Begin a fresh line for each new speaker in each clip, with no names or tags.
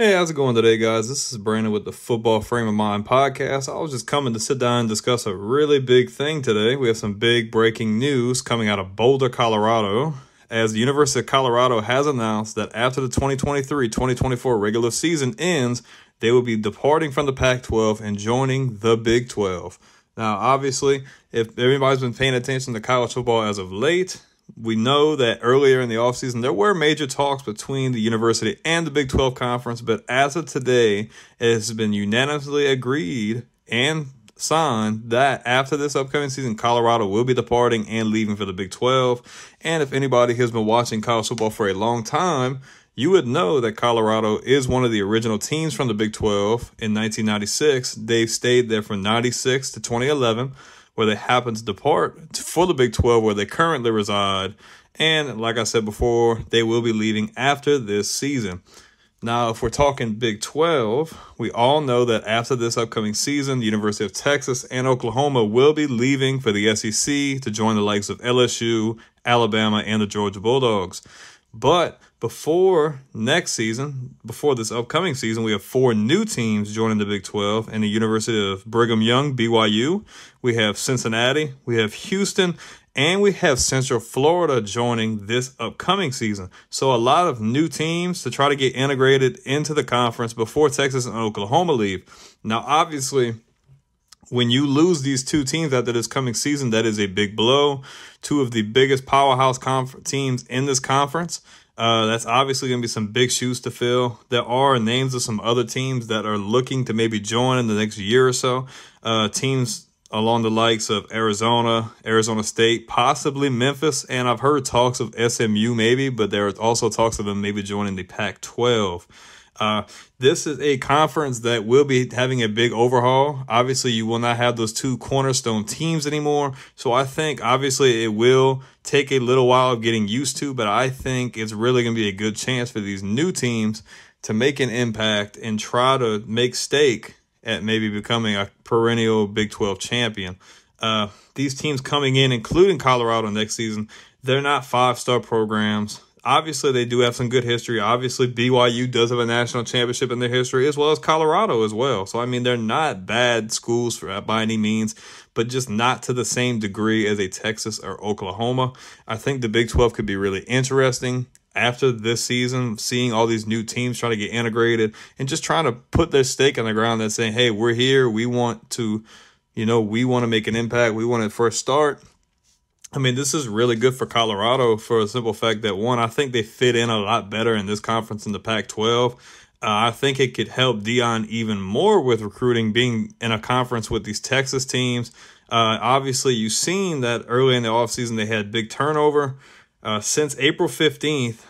Hey, how's it going today, guys? This is Brandon with the Football Frame of Mind podcast. I was just coming to sit down and discuss a really big thing today. We have some big breaking news coming out of Boulder, Colorado, as the University of Colorado has announced that after the 2023 2024 regular season ends, they will be departing from the Pac 12 and joining the Big 12. Now, obviously, if everybody's been paying attention to college football as of late, we know that earlier in the offseason there were major talks between the university and the Big 12 conference, but as of today, it has been unanimously agreed and signed that after this upcoming season, Colorado will be departing and leaving for the Big 12. And if anybody has been watching college football for a long time, you would know that Colorado is one of the original teams from the Big 12 in 1996. They stayed there from 96 to 2011 where they happen to depart for the Big 12 where they currently reside. And like I said before, they will be leaving after this season. Now, if we're talking Big 12, we all know that after this upcoming season, the University of Texas and Oklahoma will be leaving for the SEC to join the likes of LSU, Alabama, and the Georgia Bulldogs. But before next season, before this upcoming season, we have four new teams joining the Big 12 and the University of Brigham Young, BYU. We have Cincinnati, we have Houston, and we have Central Florida joining this upcoming season. So a lot of new teams to try to get integrated into the conference before Texas and Oklahoma leave. Now, obviously, when you lose these two teams after this coming season, that is a big blow. Two of the biggest powerhouse conf- teams in this conference. Uh, that's obviously going to be some big shoes to fill. There are names of some other teams that are looking to maybe join in the next year or so. Uh, teams along the likes of Arizona, Arizona State, possibly Memphis, and I've heard talks of SMU maybe, but there are also talks of them maybe joining the Pac 12. Uh, this is a conference that will be having a big overhaul. Obviously, you will not have those two cornerstone teams anymore. So I think obviously it will take a little while of getting used to, but I think it's really going to be a good chance for these new teams to make an impact and try to make stake at maybe becoming a perennial Big 12 champion. Uh, these teams coming in, including Colorado next season, they're not five star programs obviously they do have some good history. Obviously BYU does have a national championship in their history as well as Colorado as well. So I mean they're not bad schools for, by any means, but just not to the same degree as a Texas or Oklahoma. I think the Big 12 could be really interesting after this season, seeing all these new teams trying to get integrated and just trying to put their stake on the ground and saying, "Hey, we're here. We want to, you know, we want to make an impact. We want to first start." I mean, this is really good for Colorado for a simple fact that one, I think they fit in a lot better in this conference in the Pac 12. Uh, I think it could help Deion even more with recruiting, being in a conference with these Texas teams. Uh, obviously, you've seen that early in the offseason they had big turnover. Uh, since April 15th,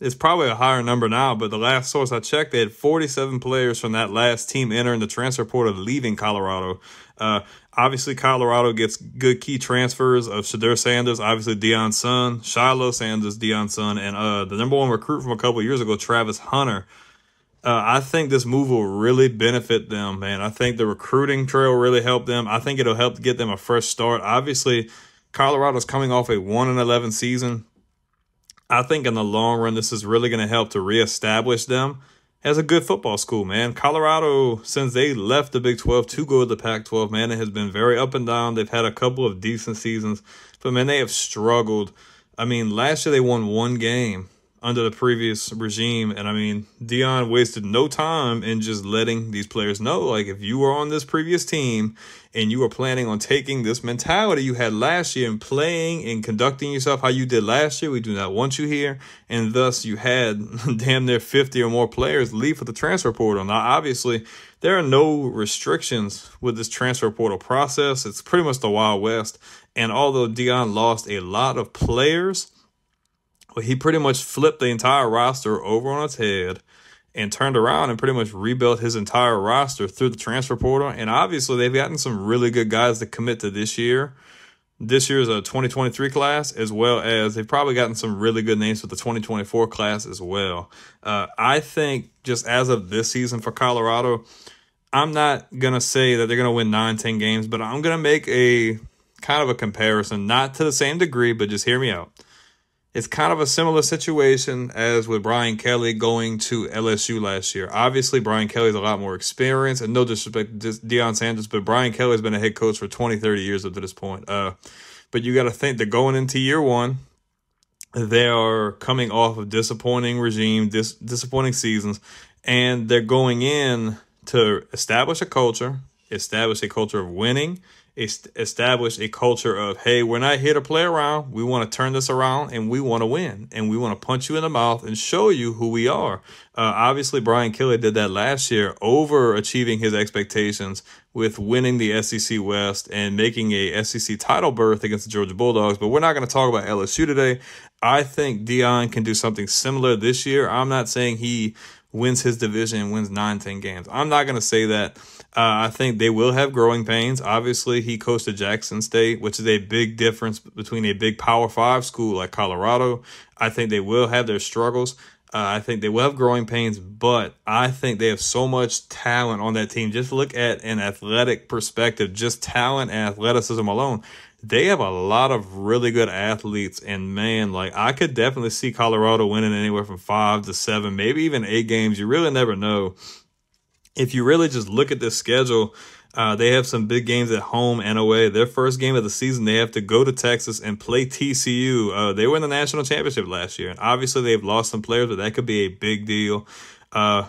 it's probably a higher number now, but the last source I checked, they had 47 players from that last team entering the transfer portal leaving Colorado. Uh, obviously, Colorado gets good key transfers of Shedeur Sanders, obviously Deion's son, Shilo Sanders, Deion's son, and uh, the number one recruit from a couple years ago, Travis Hunter. Uh, I think this move will really benefit them, man. I think the recruiting trail really helped them. I think it'll help get them a fresh start. Obviously, Colorado's coming off a 1 and 11 season. I think in the long run, this is really going to help to reestablish them as a good football school, man. Colorado, since they left the Big 12 to go to the Pac 12, man, it has been very up and down. They've had a couple of decent seasons, but man, they have struggled. I mean, last year they won one game under the previous regime. And I mean, Deion wasted no time in just letting these players know, like, if you were on this previous team and you were planning on taking this mentality you had last year and playing and conducting yourself how you did last year, we do not want you here. And thus, you had damn near 50 or more players leave for the transfer portal. Now, obviously, there are no restrictions with this transfer portal process. It's pretty much the Wild West. And although Deion lost a lot of players, he pretty much flipped the entire roster over on its head and turned around and pretty much rebuilt his entire roster through the transfer portal. And obviously, they've gotten some really good guys to commit to this year. This year's a 2023 class, as well as they've probably gotten some really good names for the 2024 class as well. Uh, I think just as of this season for Colorado, I'm not going to say that they're going to win 9, 10 games, but I'm going to make a kind of a comparison, not to the same degree, but just hear me out it's kind of a similar situation as with Brian Kelly going to LSU last year. Obviously, Brian Kelly's a lot more experienced, and no disrespect to Deion Sanders, but Brian Kelly's been a head coach for 20, 30 years up to this point. Uh, but you got to think that going into year one, they are coming off of disappointing regime, dis- disappointing seasons, and they're going in to establish a culture, establish a culture of winning, establish a culture of hey we're not here to play around. We want to turn this around and we want to win. And we want to punch you in the mouth and show you who we are. Uh, obviously brian kelly did that last year overachieving his expectations with winning the sec west and making a sec title berth against the georgia bulldogs. But we're not going to talk about lsu today. I think Deion can do something similar this year. I'm not saying he wins his division and wins 9 10 games i'm not going to say that uh, I think they will have growing pains. Obviously, he coached at Jackson State, which is a big difference between a big Power Five school like Colorado. I think they will have their struggles. Uh, I think they will have growing pains, but I think they have so much talent on that team. Just look at an athletic perspective, just talent and athleticism alone. They have a lot of really good athletes, and man, like I could definitely see Colorado winning anywhere from five to seven, maybe even eight games. You really never know if you really just look at this schedule, uh, they have some big games at home and away. Their first game of the season, they have to go to Texas and play TCU. Uh, they were in the national championship last year, and obviously they've lost some players, but that could be a big deal. Uh,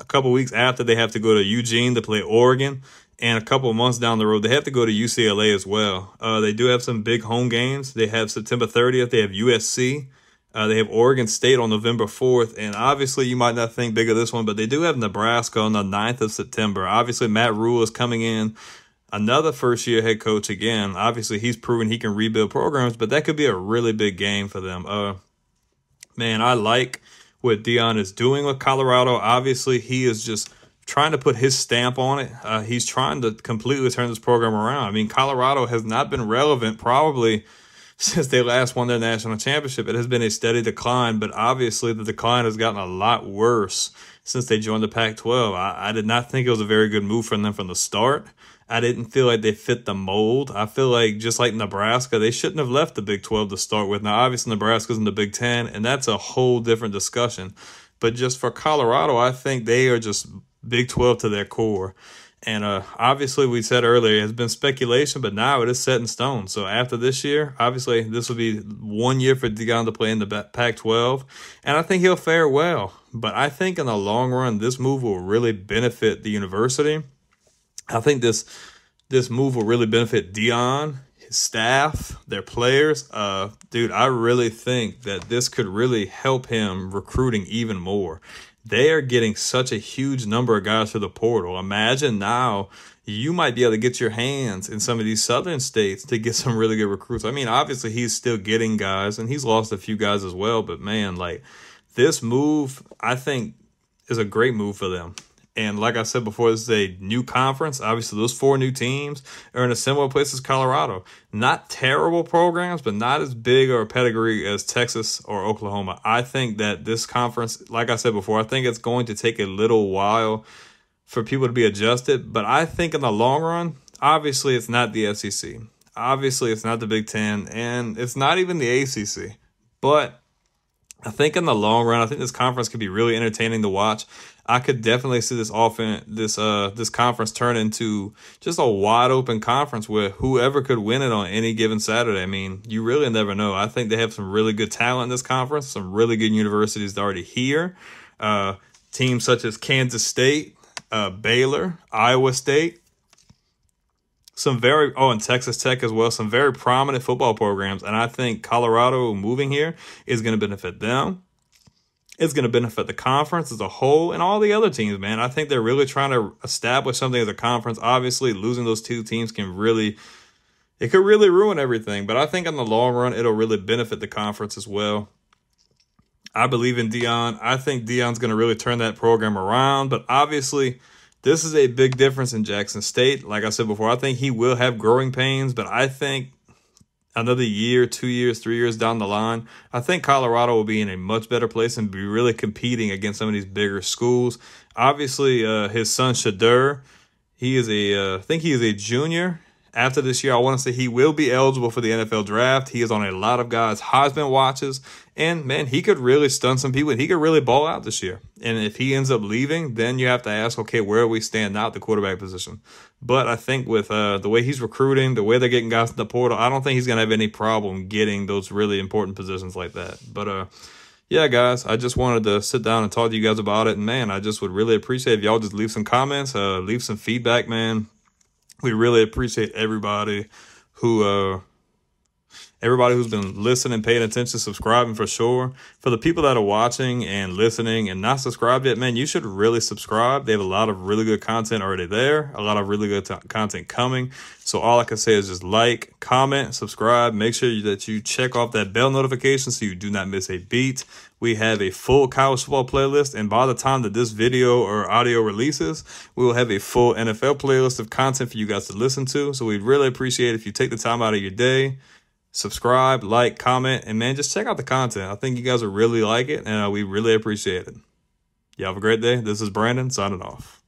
a couple weeks after, they have to go to Eugene to play Oregon, and a couple months down the road, they have to go to UCLA as well. Uh, they do have some big home games. They have September 30th. They have USC. Uh, they have Oregon State on November 4th, and obviously you might not think big of this one, but they do have Nebraska on the 9th of September. Obviously, Matt Rhule is coming in, another first year head coach again. Obviously, he's proven he can rebuild programs, but that could be a really big game for them. Uh, man, I like what Deion is doing with Colorado. Obviously, he is just trying to put his stamp on it. Uh, he's trying to completely turn this program around. I mean, Colorado has not been relevant probably – since they last won their national championship. It has been a steady decline, but obviously the decline has gotten a lot worse since they joined the Pac 12. I, I, did not think it was a very good move for them from the start. I didn't feel like they fit the mold. I feel like just like Nebraska, they shouldn't have left the Big 12 to start with. Now, obviously, Nebraska's in the Big 10, and that's a whole different discussion. But just for Colorado, I think they are just Big 12 to their core. And uh, obviously, we said earlier, it has been speculation, but now it is set in stone. So after this year, obviously, this will be one year for Deion to play in the Pac 12. And I think he'll fare well. But I think in the long run, this move will really benefit the university. I think this this move will really benefit Deion, his staff, their players. Uh, dude, I really think that this could really help him recruiting even more they are getting such a huge number of guys through the portal. Imagine now you might be able to get your hands in some of these southern states to get some really good recruits. I mean, obviously he's still getting guys and he's lost a few guys as well, but man, like this move, I think is a great move for them. And like I said before, this is a new conference. Obviously, those four new teams are in a similar place as Colorado. Not terrible programs, but not as big or a pedigree as Texas or Oklahoma. I think that this conference, like I said before, I think it's going to take a little while for people to be adjusted. But I think in the long run, obviously, it's not the SEC. Obviously, it's not the Big Ten, and it's not even the ACC. But I think in the long run, I think this conference could be really entertaining to watch. I could definitely see this often this uh this conference turn into just a wide open conference where whoever could win it on any given Saturday. I mean, you really never know. I think they have some really good talent in this conference, some really good universities already here. Uh, teams such as Kansas State, uh, Baylor, Iowa State, some very oh and Texas Tech as well, some very prominent football programs, and I think Colorado moving here is going to benefit them. It's going to benefit the conference as a whole and all the other teams, man. I think they're really trying to establish something as a conference. Obviously, losing those two teams can really, it could really ruin everything. But I think in the long run, it'll really benefit the conference as well. I believe in Deion. I think Deion's going to really turn that program around. But obviously, this is a big difference in Jackson State. Like I said before, I think he will have growing pains, but I think another year, two years, three years down the line, I think Colorado will be in a much better place and be really competing against some of these bigger schools. Obviously, uh, his son Shedeur, he is a, uh, I think he is a junior after this year, I want to say he will be eligible for the NFL draft. He is on a lot of guys' Heisman watches. And man, he could really stun some people and he could really ball out this year. And if he ends up leaving, then you have to ask, okay, where we stand now at the quarterback position? But I think with uh, the way he's recruiting, the way they're getting guys in the portal, I don't think he's going to have any problem getting those really important positions like that. But uh, yeah, guys, I just wanted to sit down and talk to you guys about it. And man, I just would really appreciate if y'all just leave some comments, uh, leave some feedback, man we really appreciate everybody who uh everybody who's been listening, paying attention, subscribing for sure. For the people that are watching and listening and not subscribed yet, man, you should really subscribe. They have a lot of really good content already there, a lot of really good t- content coming. So all I can say is just like, comment, subscribe. Make sure that you check off that bell notification so you do not miss a beat. We have a full college football playlist, and by the time that this video or audio releases, we will have a full NFL playlist of content for you guys to listen to. So we'd really appreciate if you take the time out of your day, subscribe, like, comment, and man, just check out the content. I think you guys will really like it, and uh, we really appreciate it. Y'all have a great day. This is Brandon signing off.